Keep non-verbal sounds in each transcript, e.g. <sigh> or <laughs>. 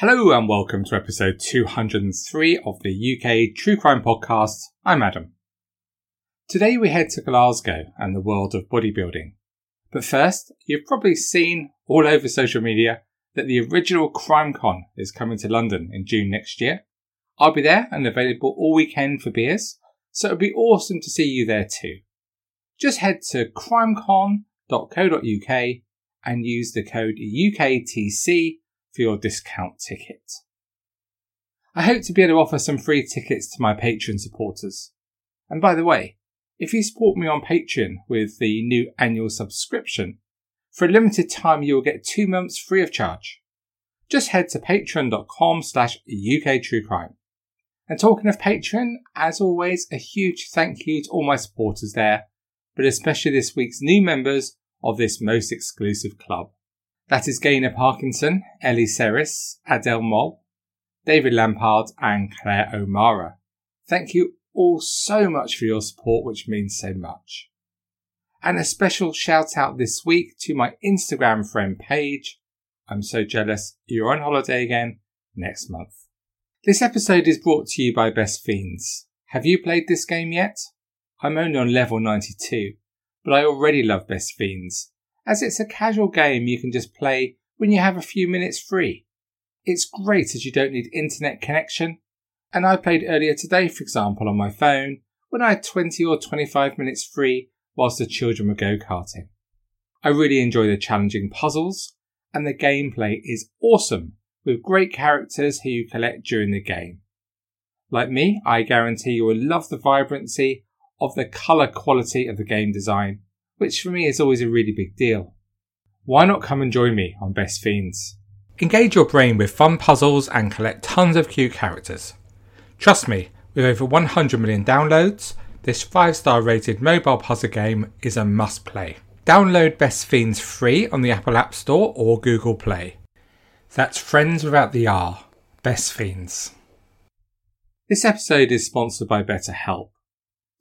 Hello and welcome to episode 203 of the UK True Crime Podcast. I'm Adam. Today we head to Glasgow and the world of bodybuilding. But first, you've probably seen all over social media that the original CrimeCon is coming to London in June next year. I'll be there and available all weekend for beers, so it'll be awesome to see you there too. Just head to crimecon.co.uk and use the code UKTC for your discount ticket. I hope to be able to offer some free tickets to my Patreon supporters. And by the way, if you support me on Patreon with the new annual subscription, for a limited time you will get two months free of charge. Just head to patreon.com slash uktruecrime. And talking of Patreon, as always, a huge thank you to all my supporters there, but especially this week's new members of this most exclusive club. That is Gaynor Parkinson, Ellie Serris, Adele Moll, David Lampard, and Claire O'Mara. Thank you all so much for your support, which means so much. And a special shout out this week to my Instagram friend Paige. I'm so jealous. You're on holiday again next month. This episode is brought to you by Best Fiends. Have you played this game yet? I'm only on level 92, but I already love Best Fiends as it's a casual game you can just play when you have a few minutes free. It's great as you don't need internet connection, and I played earlier today, for example, on my phone when I had 20 or 25 minutes free whilst the children were go karting. I really enjoy the challenging puzzles, and the gameplay is awesome with great characters who you collect during the game. Like me, I guarantee you will love the vibrancy of the colour quality of the game design which for me is always a really big deal. Why not come and join me on Best Fiends? Engage your brain with fun puzzles and collect tons of cute characters. Trust me, with over 100 million downloads, this 5 star rated mobile puzzle game is a must play. Download Best Fiends free on the Apple App Store or Google Play. That's Friends without the R, Best Fiends. This episode is sponsored by BetterHelp.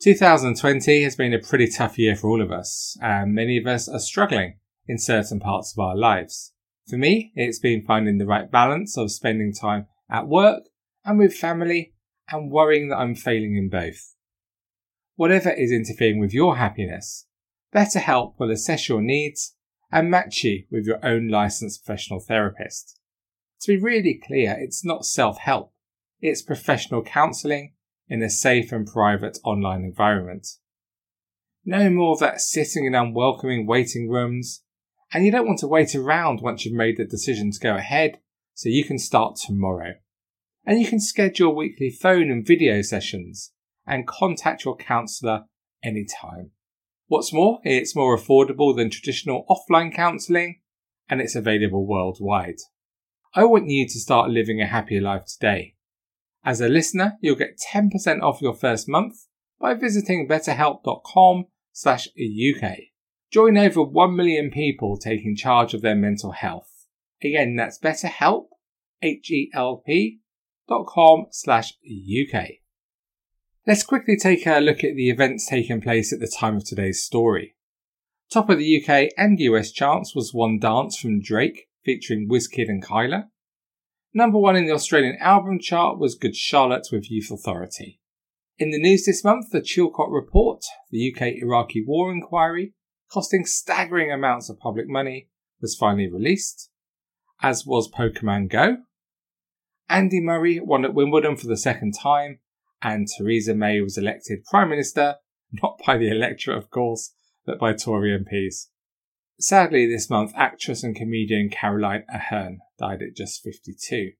2020 has been a pretty tough year for all of us, and many of us are struggling in certain parts of our lives. For me, it's been finding the right balance of spending time at work and with family and worrying that I'm failing in both. Whatever is interfering with your happiness, BetterHelp will assess your needs and match you with your own licensed professional therapist. To be really clear, it's not self-help. It's professional counselling in a safe and private online environment. No more of that sitting in unwelcoming waiting rooms, and you don't want to wait around once you've made the decision to go ahead, so you can start tomorrow. And you can schedule weekly phone and video sessions and contact your counsellor anytime. What's more, it's more affordable than traditional offline counselling and it's available worldwide. I want you to start living a happier life today. As a listener, you'll get 10% off your first month by visiting betterhelp.com slash UK. Join over 1 million people taking charge of their mental health. Again, that's betterhelp, H-E-L-P dot com slash UK. Let's quickly take a look at the events taking place at the time of today's story. Top of the UK and US charts was One Dance from Drake featuring Wizkid and Kyla. Number one in the Australian album chart was Good Charlotte with Youth Authority. In the news this month, the Chilcot Report, the UK Iraqi war inquiry, costing staggering amounts of public money, was finally released, as was Pokemon Go. Andy Murray won at Wimbledon for the second time, and Theresa May was elected Prime Minister, <laughs> not by the electorate, of course, but by Tory MPs. Sadly, this month, actress and comedian Caroline Aherne died at just 52.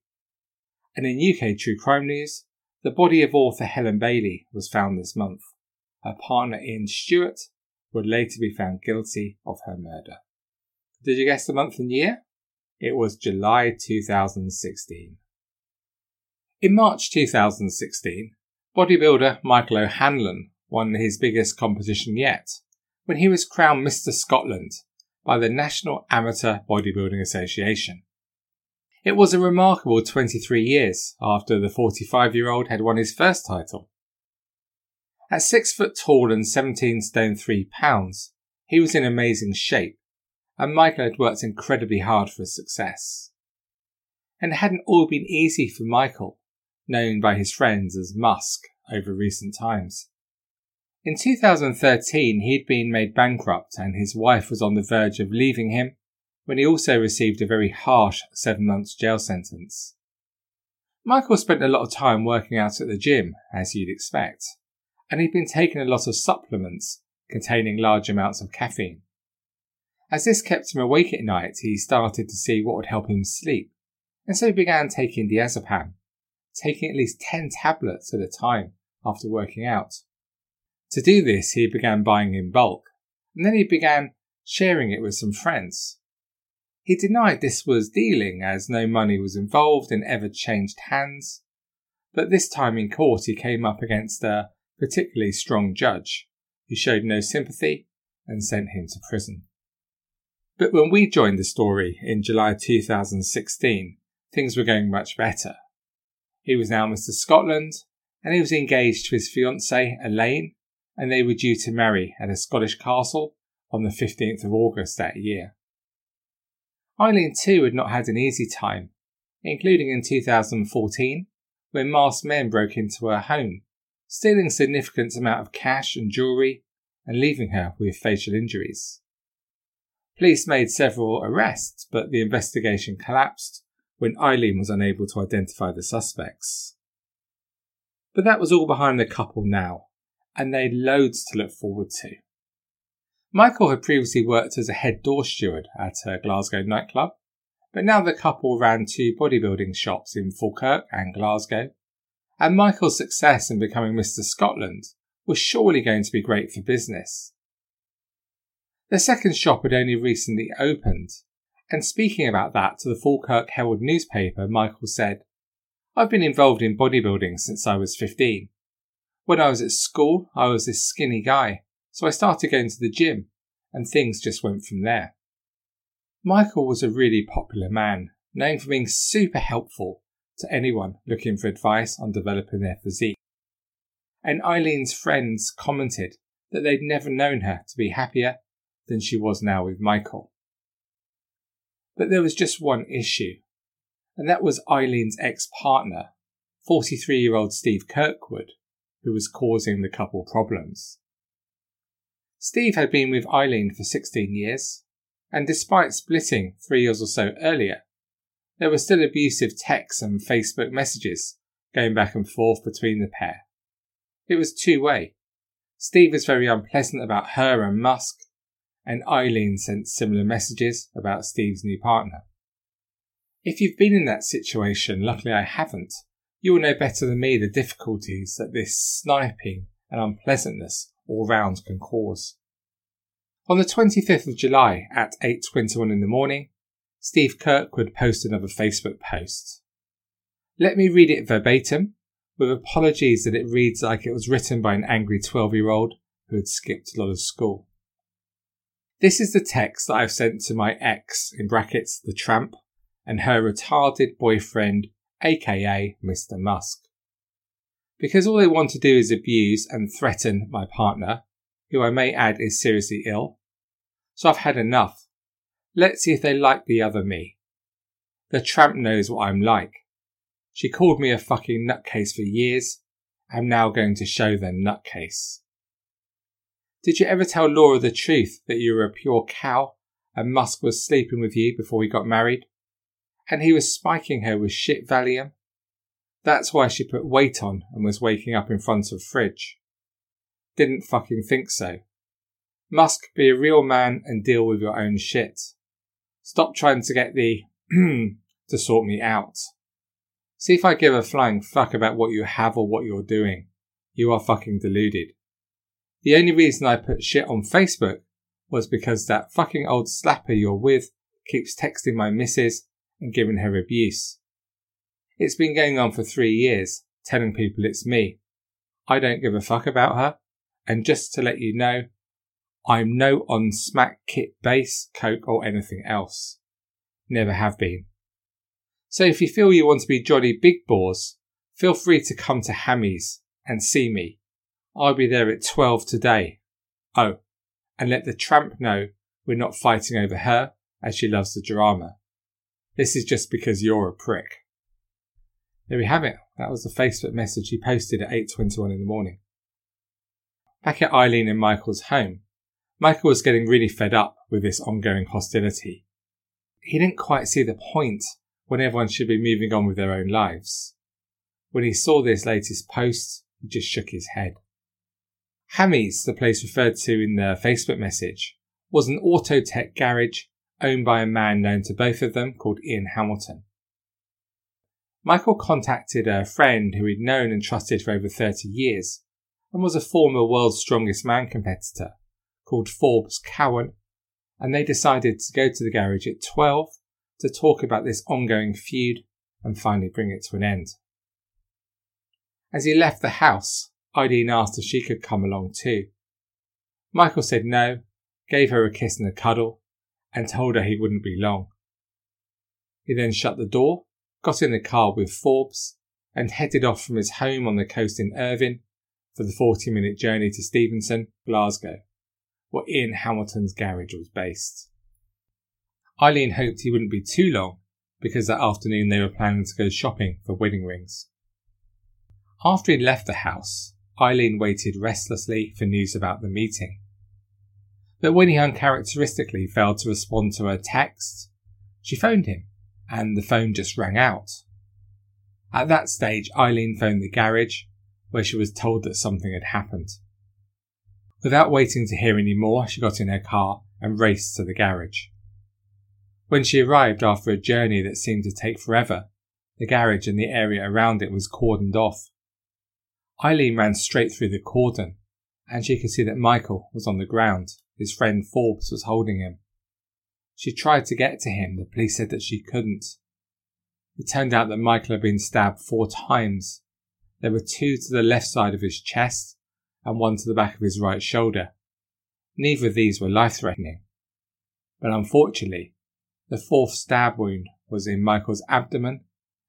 And in UK true crime news, the body of author Helen Bailey was found this month. Her partner Ian Stewart would later be found guilty of her murder. Did you guess the month and year? It was July 2016. In March 2016, bodybuilder Michael O'Hanlon won his biggest competition yet when he was crowned Mr. Scotland by the National Amateur Bodybuilding Association. It was a remarkable 23 years after the 45 year old had won his first title. At 6 foot tall and 17 stone 3 pounds, he was in amazing shape, and Michael had worked incredibly hard for his success. And it hadn't all been easy for Michael, known by his friends as Musk over recent times. In 2013, he'd been made bankrupt and his wife was on the verge of leaving him when he also received a very harsh seven months jail sentence. Michael spent a lot of time working out at the gym, as you'd expect, and he'd been taking a lot of supplements containing large amounts of caffeine. As this kept him awake at night, he started to see what would help him sleep, and so he began taking diazepam, taking at least 10 tablets at a time after working out. To do this, he began buying in bulk, and then he began sharing it with some friends. He denied this was dealing as no money was involved and ever changed hands, but this time in court he came up against a particularly strong judge who showed no sympathy and sent him to prison. But when we joined the story in July 2016, things were going much better. He was now Mr. Scotland and he was engaged to his fiancée Elaine and they were due to marry at a Scottish castle on the 15th of August that year. Eileen too had not had an easy time, including in 2014 when masked men broke into her home, stealing significant amount of cash and jewellery and leaving her with facial injuries. Police made several arrests, but the investigation collapsed when Eileen was unable to identify the suspects. But that was all behind the couple now, and they had loads to look forward to. Michael had previously worked as a head door steward at a Glasgow nightclub, but now the couple ran two bodybuilding shops in Falkirk and Glasgow, and Michael's success in becoming Mr. Scotland was surely going to be great for business. The second shop had only recently opened, and speaking about that to the Falkirk Herald newspaper, Michael said, I've been involved in bodybuilding since I was 15. When I was at school, I was this skinny guy, so I started going to the gym, and things just went from there. Michael was a really popular man, known for being super helpful to anyone looking for advice on developing their physique. And Eileen's friends commented that they'd never known her to be happier than she was now with Michael. But there was just one issue, and that was Eileen's ex partner, 43 year old Steve Kirkwood, who was causing the couple problems. Steve had been with Eileen for 16 years, and despite splitting three years or so earlier, there were still abusive texts and Facebook messages going back and forth between the pair. It was two way. Steve was very unpleasant about her and Musk, and Eileen sent similar messages about Steve's new partner. If you've been in that situation, luckily I haven't, you will know better than me the difficulties that this sniping and unpleasantness all round can cause. On the 25th of July at 8.21 in the morning, Steve Kirkwood posted another Facebook post. Let me read it verbatim, with apologies that it reads like it was written by an angry 12 year old who had skipped a lot of school. This is the text that I've sent to my ex, in brackets, the tramp, and her retarded boyfriend, aka Mr. Musk. Because all they want to do is abuse and threaten my partner, who I may add is seriously ill. So I've had enough. Let's see if they like the other me. The tramp knows what I'm like. She called me a fucking nutcase for years. I'm now going to show them nutcase. Did you ever tell Laura the truth that you were a pure cow and Musk was sleeping with you before we got married? And he was spiking her with shit Valium? That's why she put weight on and was waking up in front of fridge. Didn't fucking think so. Musk, be a real man and deal with your own shit. Stop trying to get the <clears throat> to sort me out. See if I give a flying fuck about what you have or what you're doing. You are fucking deluded. The only reason I put shit on Facebook was because that fucking old slapper you're with keeps texting my missus and giving her abuse. It's been going on for three years, telling people it's me. I don't give a fuck about her, and just to let you know, I'm no on smack kit base, coke or anything else. Never have been. So if you feel you want to be jolly big boars, feel free to come to Hammy's and see me. I'll be there at 12 today. Oh, and let the tramp know we're not fighting over her as she loves the drama. This is just because you're a prick. There we have it. That was the Facebook message he posted at 8.21 in the morning. Back at Eileen and Michael's home, Michael was getting really fed up with this ongoing hostility. He didn't quite see the point when everyone should be moving on with their own lives. When he saw this latest post, he just shook his head. Hammy's, the place referred to in the Facebook message, was an auto tech garage owned by a man known to both of them called Ian Hamilton. Michael contacted a friend who he'd known and trusted for over 30 years and was a former World's Strongest Man competitor called Forbes Cowan, and they decided to go to the garage at 12 to talk about this ongoing feud and finally bring it to an end. As he left the house, Eileen asked if she could come along too. Michael said no, gave her a kiss and a cuddle, and told her he wouldn't be long. He then shut the door, got in the car with Forbes, and headed off from his home on the coast in Irvine for the 40 minute journey to Stevenston, Glasgow where Ian Hamilton's garage was based. Eileen hoped he wouldn't be too long because that afternoon they were planning to go shopping for wedding rings. After he'd left the house, Eileen waited restlessly for news about the meeting. But when he uncharacteristically failed to respond to her text, she phoned him, and the phone just rang out. At that stage, Eileen phoned the garage, where she was told that something had happened. Without waiting to hear any more, she got in her car and raced to the garage. When she arrived after a journey that seemed to take forever, the garage and the area around it was cordoned off. Eileen ran straight through the cordon, and she could see that Michael was on the ground. His friend Forbes was holding him. She tried to get to him. The police said that she couldn't. It turned out that Michael had been stabbed four times. There were two to the left side of his chest and one to the back of his right shoulder. Neither of these were life threatening. But unfortunately, the fourth stab wound was in Michael's abdomen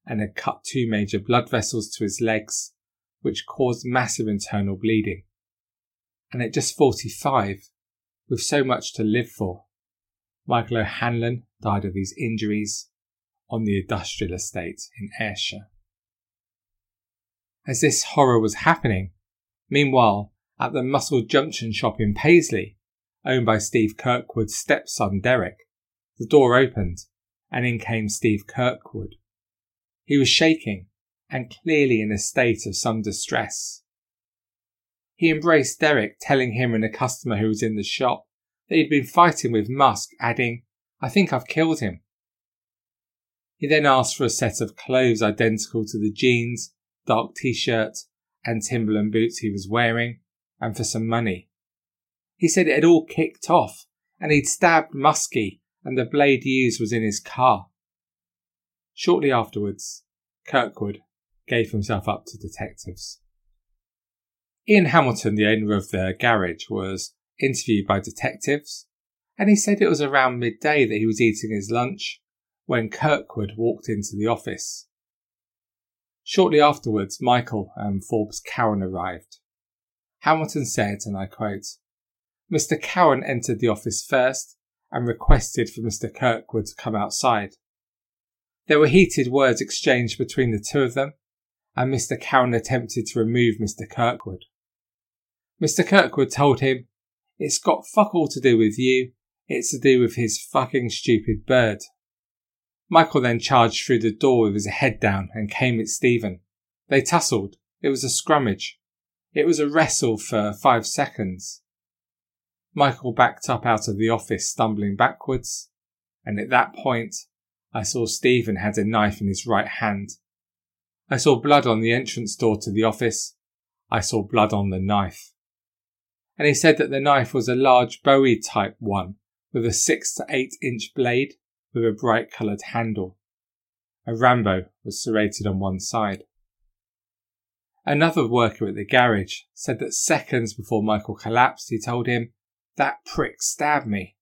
and had cut two major blood vessels to his legs, which caused massive internal bleeding. And at just 45, with so much to live for, Michael O'Hanlon died of these injuries on the industrial estate in Ayrshire. As this horror was happening, Meanwhile, at the Muscle Junction shop in Paisley, owned by Steve Kirkwood's stepson Derek, the door opened and in came Steve Kirkwood. He was shaking and clearly in a state of some distress. He embraced Derek, telling him and a customer who was in the shop that he'd been fighting with Musk, adding, I think I've killed him. He then asked for a set of clothes identical to the jeans, dark t-shirt, and Timberland boots he was wearing, and for some money. He said it had all kicked off, and he'd stabbed Muskie, and the blade used was in his car. Shortly afterwards, Kirkwood gave himself up to detectives. Ian Hamilton, the owner of the garage, was interviewed by detectives, and he said it was around midday that he was eating his lunch when Kirkwood walked into the office. Shortly afterwards, Michael and Forbes Cowan arrived. Hamilton said, and I quote, Mr. Cowan entered the office first and requested for Mr. Kirkwood to come outside. There were heated words exchanged between the two of them, and Mr. Cowan attempted to remove Mr. Kirkwood. Mr. Kirkwood told him, It's got fuck all to do with you, it's to do with his fucking stupid bird. Michael then charged through the door with his head down and came at Stephen. They tussled. It was a scrummage. It was a wrestle for five seconds. Michael backed up out of the office, stumbling backwards, and at that point, I saw Stephen had a knife in his right hand. I saw blood on the entrance door to the office. I saw blood on the knife. And he said that the knife was a large Bowie type one with a 6 to 8 inch blade with a bright coloured handle. A Rambo was serrated on one side. Another worker at the garage said that seconds before Michael collapsed, he told him, That prick stabbed me.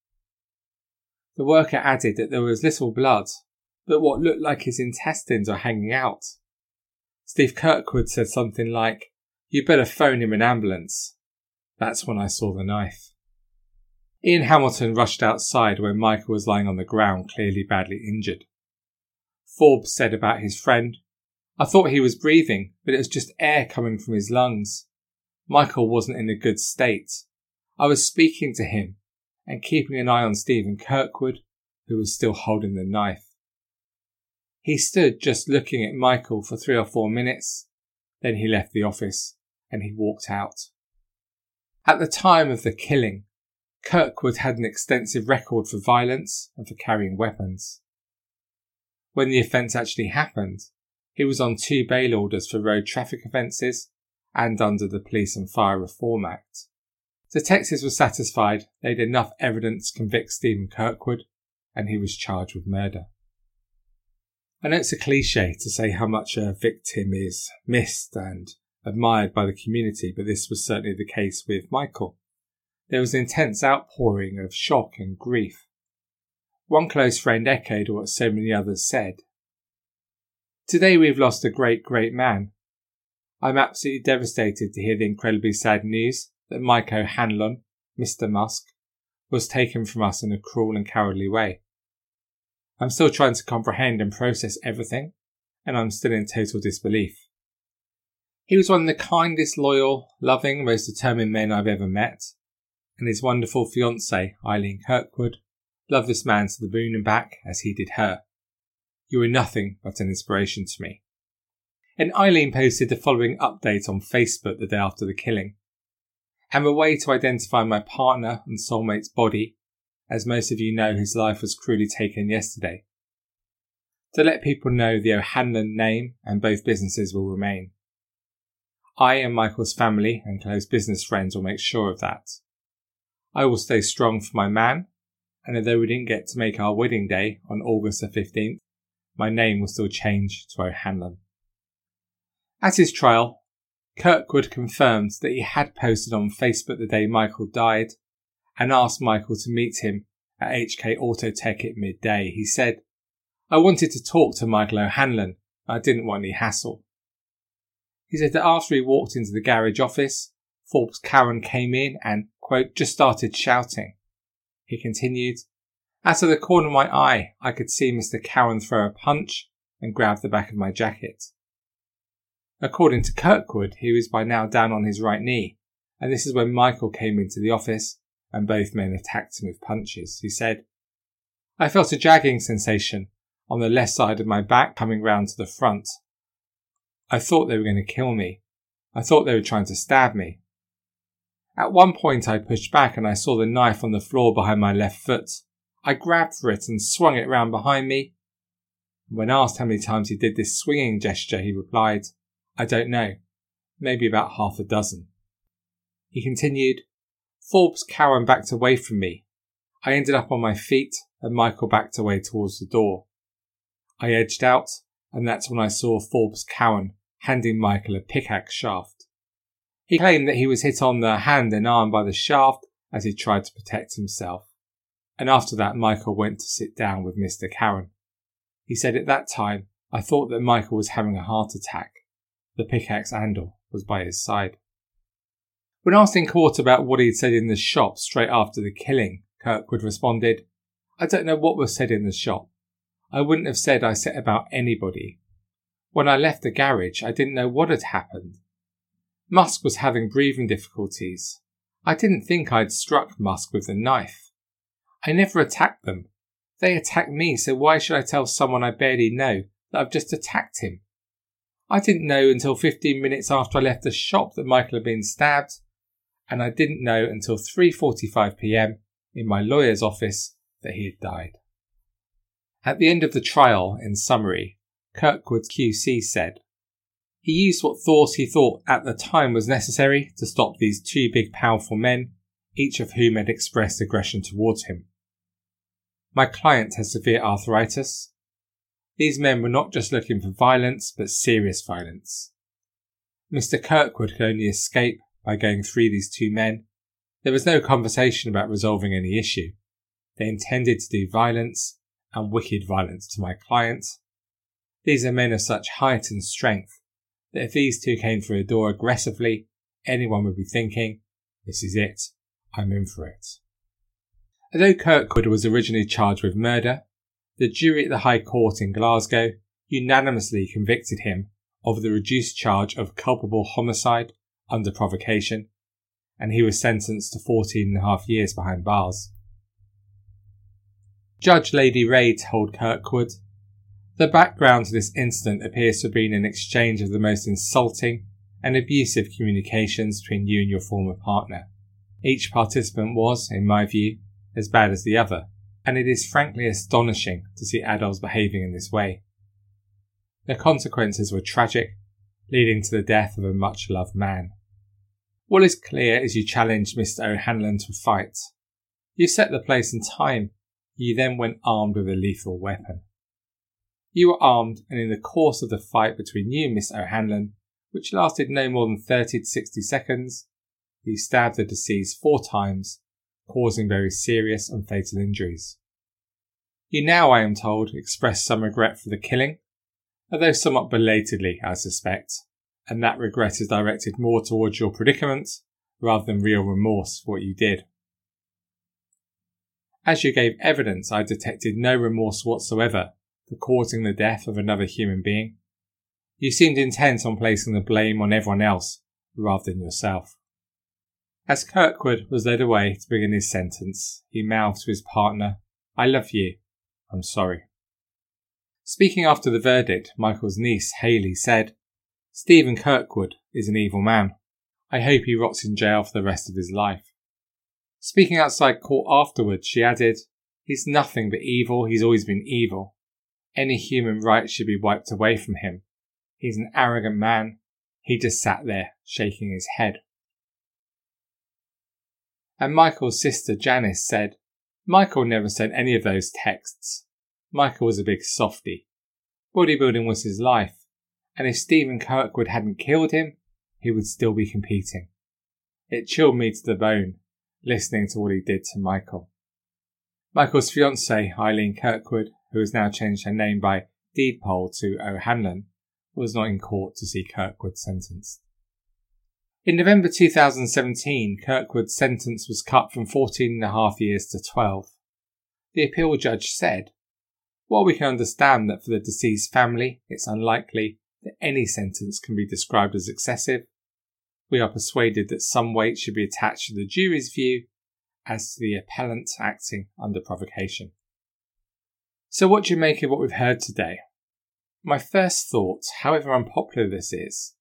The worker added that there was little blood, but what looked like his intestines were hanging out. Steve Kirkwood said something like, You better phone him an ambulance. That's when I saw the knife. Ian Hamilton rushed outside when Michael was lying on the ground, clearly badly injured. Forbes said about his friend, I thought he was breathing, but it was just air coming from his lungs. Michael wasn't in a good state. I was speaking to him and keeping an eye on Stephen Kirkwood, who was still holding the knife. He stood just looking at Michael for three or four minutes. Then he left the office and he walked out. At the time of the killing, Kirkwood had an extensive record for violence and for carrying weapons. When the offence actually happened, he was on two bail orders for road traffic offences and under the Police and Fire Reform Act. Detectives were satisfied they'd enough evidence to convict Stephen Kirkwood, and he was charged with murder. I know it's a cliche to say how much a victim is missed and admired by the community, but this was certainly the case with Michael. There was an intense outpouring of shock and grief. One close friend echoed what so many others said. Today we've lost a great, great man. I'm absolutely devastated to hear the incredibly sad news that Mike O'Hanlon, Mr. Musk, was taken from us in a cruel and cowardly way. I'm still trying to comprehend and process everything, and I'm still in total disbelief. He was one of the kindest, loyal, loving, most determined men I've ever met, and his wonderful fiancée, Eileen Kirkwood, loved this man to the moon and back as he did her. You were nothing but an inspiration to me. And Eileen posted the following update on Facebook the day after the killing. I'm a way to identify my partner and soulmate's body as most of you know, his life was cruelly taken yesterday. To let people know the O'Hanlon name and both businesses will remain. I and Michael's family and close business friends will make sure of that. I will stay strong for my man, and although we didn't get to make our wedding day on August the 15th, my name will still change to O'Hanlon. At his trial, Kirkwood confirmed that he had posted on Facebook the day Michael died and asked Michael to meet him at HK Autotech at midday. He said, I wanted to talk to Michael O'Hanlon. I didn't want any hassle. He said that after he walked into the garage office, Forbes Cowan came in and, quote, just started shouting. He continued, Out of the corner of my eye, I could see Mr. Cowan throw a punch and grab the back of my jacket. According to Kirkwood, he was by now down on his right knee, and this is when Michael came into the office and both men attacked him with punches. He said, I felt a jagging sensation on the left side of my back coming round to the front. I thought they were going to kill me. I thought they were trying to stab me. At one point I pushed back and I saw the knife on the floor behind my left foot. I grabbed for it and swung it round behind me. When asked how many times he did this swinging gesture, he replied, I don't know, maybe about half a dozen. He continued, Forbes Cowan backed away from me. I ended up on my feet and Michael backed away towards the door. I edged out and that's when I saw Forbes Cowan handing Michael a pickaxe shaft. He claimed that he was hit on the hand and arm by the shaft as he tried to protect himself. And after that, Michael went to sit down with Mr. Cowan. He said at that time, I thought that Michael was having a heart attack. The pickaxe handle was by his side. When asked in court about what he had said in the shop straight after the killing, Kirkwood responded, I don't know what was said in the shop. I wouldn't have said I set about anybody. When I left the garage, I didn't know what had happened. Musk was having breathing difficulties. I didn't think I'd struck Musk with the knife. I never attacked them. They attacked me, so why should I tell someone I barely know that I've just attacked him? I didn't know until 15 minutes after I left the shop that Michael had been stabbed, and I didn't know until 3:45 p.m. in my lawyer's office that he had died. At the end of the trial, in summary, Kirkwood's QC said, He used what force he thought at the time was necessary to stop these two big powerful men, each of whom had expressed aggression towards him. My client has severe arthritis. These men were not just looking for violence, but serious violence. Mr. Kirkwood could only escape by going through these two men. There was no conversation about resolving any issue. They intended to do violence and wicked violence to my clients. These are men of such height and strength that if these two came through a door aggressively, anyone would be thinking, this is it, I'm in for it. Although Kirkwood was originally charged with murder, the jury at the High Court in Glasgow unanimously convicted him of the reduced charge of culpable homicide under provocation, and he was sentenced to 14 and a half years behind bars. Judge Lady Rae told Kirkwood the background to this incident appears to have been an exchange of the most insulting and abusive communications between you and your former partner. Each participant was, in my view, as bad as the other, and it is frankly astonishing to see adults behaving in this way. The consequences were tragic, leading to the death of a much loved man. What is clear is you challenged Mr. O'Hanlon to a fight. You set the place and time. You then went armed with a lethal weapon. You were armed, and in the course of the fight between you and Miss O'Hanlon, which lasted no more than 30 to 60 seconds, you stabbed the deceased four times, causing very serious and fatal injuries. You now, I am told, express some regret for the killing, although somewhat belatedly, I suspect, and that regret is directed more towards your predicament rather than real remorse for what you did. As you gave evidence, I detected no remorse whatsoever for causing the death of another human being. You seemed intent on placing the blame on everyone else rather than yourself. As Kirkwood was led away to begin his sentence, he mouthed to his partner, I love you. I'm sorry. Speaking after the verdict, Michael's niece, Haley, said, Stephen Kirkwood is an evil man. I hope he rots in jail for the rest of his life. Speaking outside court afterwards, she added, He's nothing but evil. He's always been evil. Any human right should be wiped away from him. He's an arrogant man. He just sat there, shaking his head. And Michael's sister Janice said, Michael never sent any of those texts. Michael was a big softy. Bodybuilding was his life, and if Stephen Kirkwood hadn't killed him, he would still be competing. It chilled me to the bone, listening to what he did to Michael. Michael's fiancée, Eileen Kirkwood, who has now changed her name by deed poll to O'Hanlon, was not in court to see Kirkwood sentenced. In November 2017, Kirkwood's sentence was cut from 14 and a half years to 12. The appeal judge said, While we can understand that for the deceased family it's unlikely that any sentence can be described as excessive, we are persuaded that some weight should be attached to the jury's view as to the appellant acting under provocation. So, what do you make of what we've heard today? My first thought, however unpopular this is,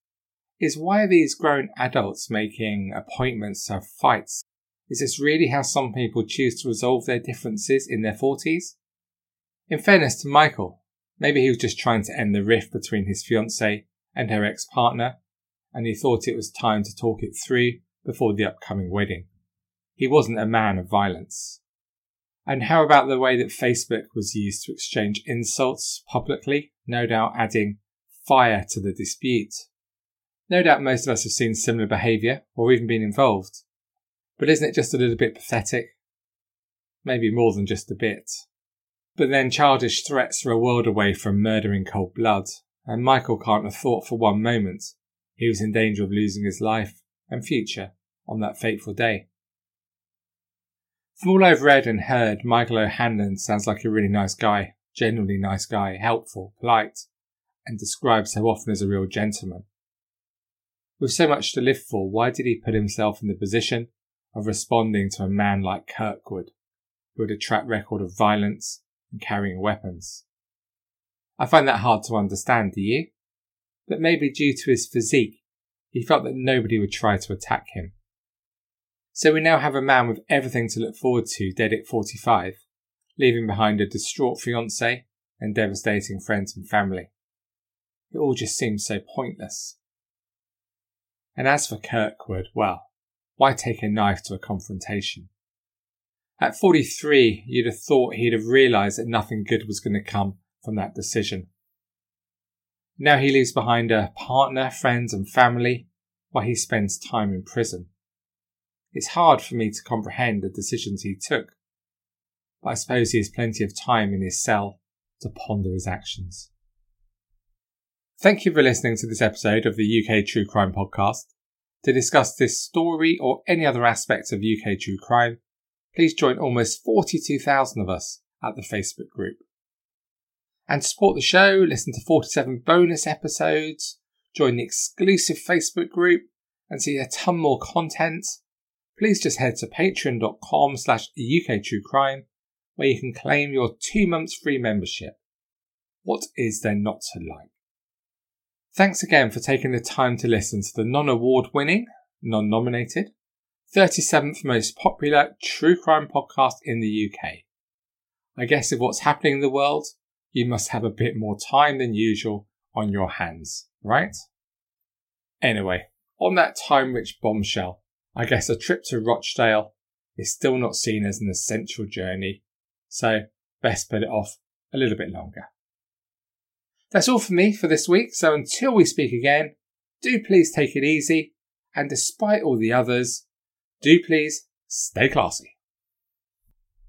is why are these grown adults making appointments have fights? Is this really how some people choose to resolve their differences in their 40s? In fairness to Michael, maybe he was just trying to end the rift between his fiancée and her ex partner, and he thought it was time to talk it through before the upcoming wedding. He wasn't a man of violence. And how about the way that Facebook was used to exchange insults publicly, no doubt adding fire to the dispute? No doubt most of us have seen similar behaviour or even been involved. But isn't it just a little bit pathetic? Maybe more than just a bit. But then childish threats are a world away from murder in cold blood, and Michael can't have thought for one moment he was in danger of losing his life and future on that fateful day. From all I've read and heard, Michael O'Hanlon sounds like a really nice guy, genuinely nice guy, helpful, polite, and described so often as a real gentleman. With so much to live for, why did he put himself in the position of responding to a man like Kirkwood, who had a track record of violence and carrying weapons? I find that hard to understand, do you? But maybe due to his physique, he felt that nobody would try to attack him. So we now have a man with everything to look forward to dead at 45, leaving behind a distraught fiancée and devastating friends and family. It all just seems so pointless. And as for Kirkwood, well, why take a knife to a confrontation? At 43, you'd have thought he'd have realised that nothing good was going to come from that decision. Now he leaves behind a partner, friends, and family while he spends time in prison. It's hard for me to comprehend the decisions he took, but I suppose he has plenty of time in his cell to ponder his actions. Thank you for listening to this episode of the UK True Crime Podcast. To discuss this story or any other aspects of UK true crime, please join almost 42,000 of us at the Facebook group. And to support the show, listen to 47 bonus episodes, join the exclusive Facebook group, and see a ton more content, please just head to patreon.com slash uktruecrime where you can claim your two months free membership. What is there not to like? Thanks again for taking the time to listen to the non-award winning, non-nominated, 37th most popular true crime podcast in the UK. I guess if what's happening in the world, you must have a bit more time than usual on your hands, right? Anyway, on that time rich bombshell, I guess a trip to Rochdale is still not seen as an essential journey, so best put it off a little bit longer. That's all for me for this week, so until we speak again, do please take it easy, and despite all the others, do please stay classy.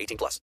18 plus.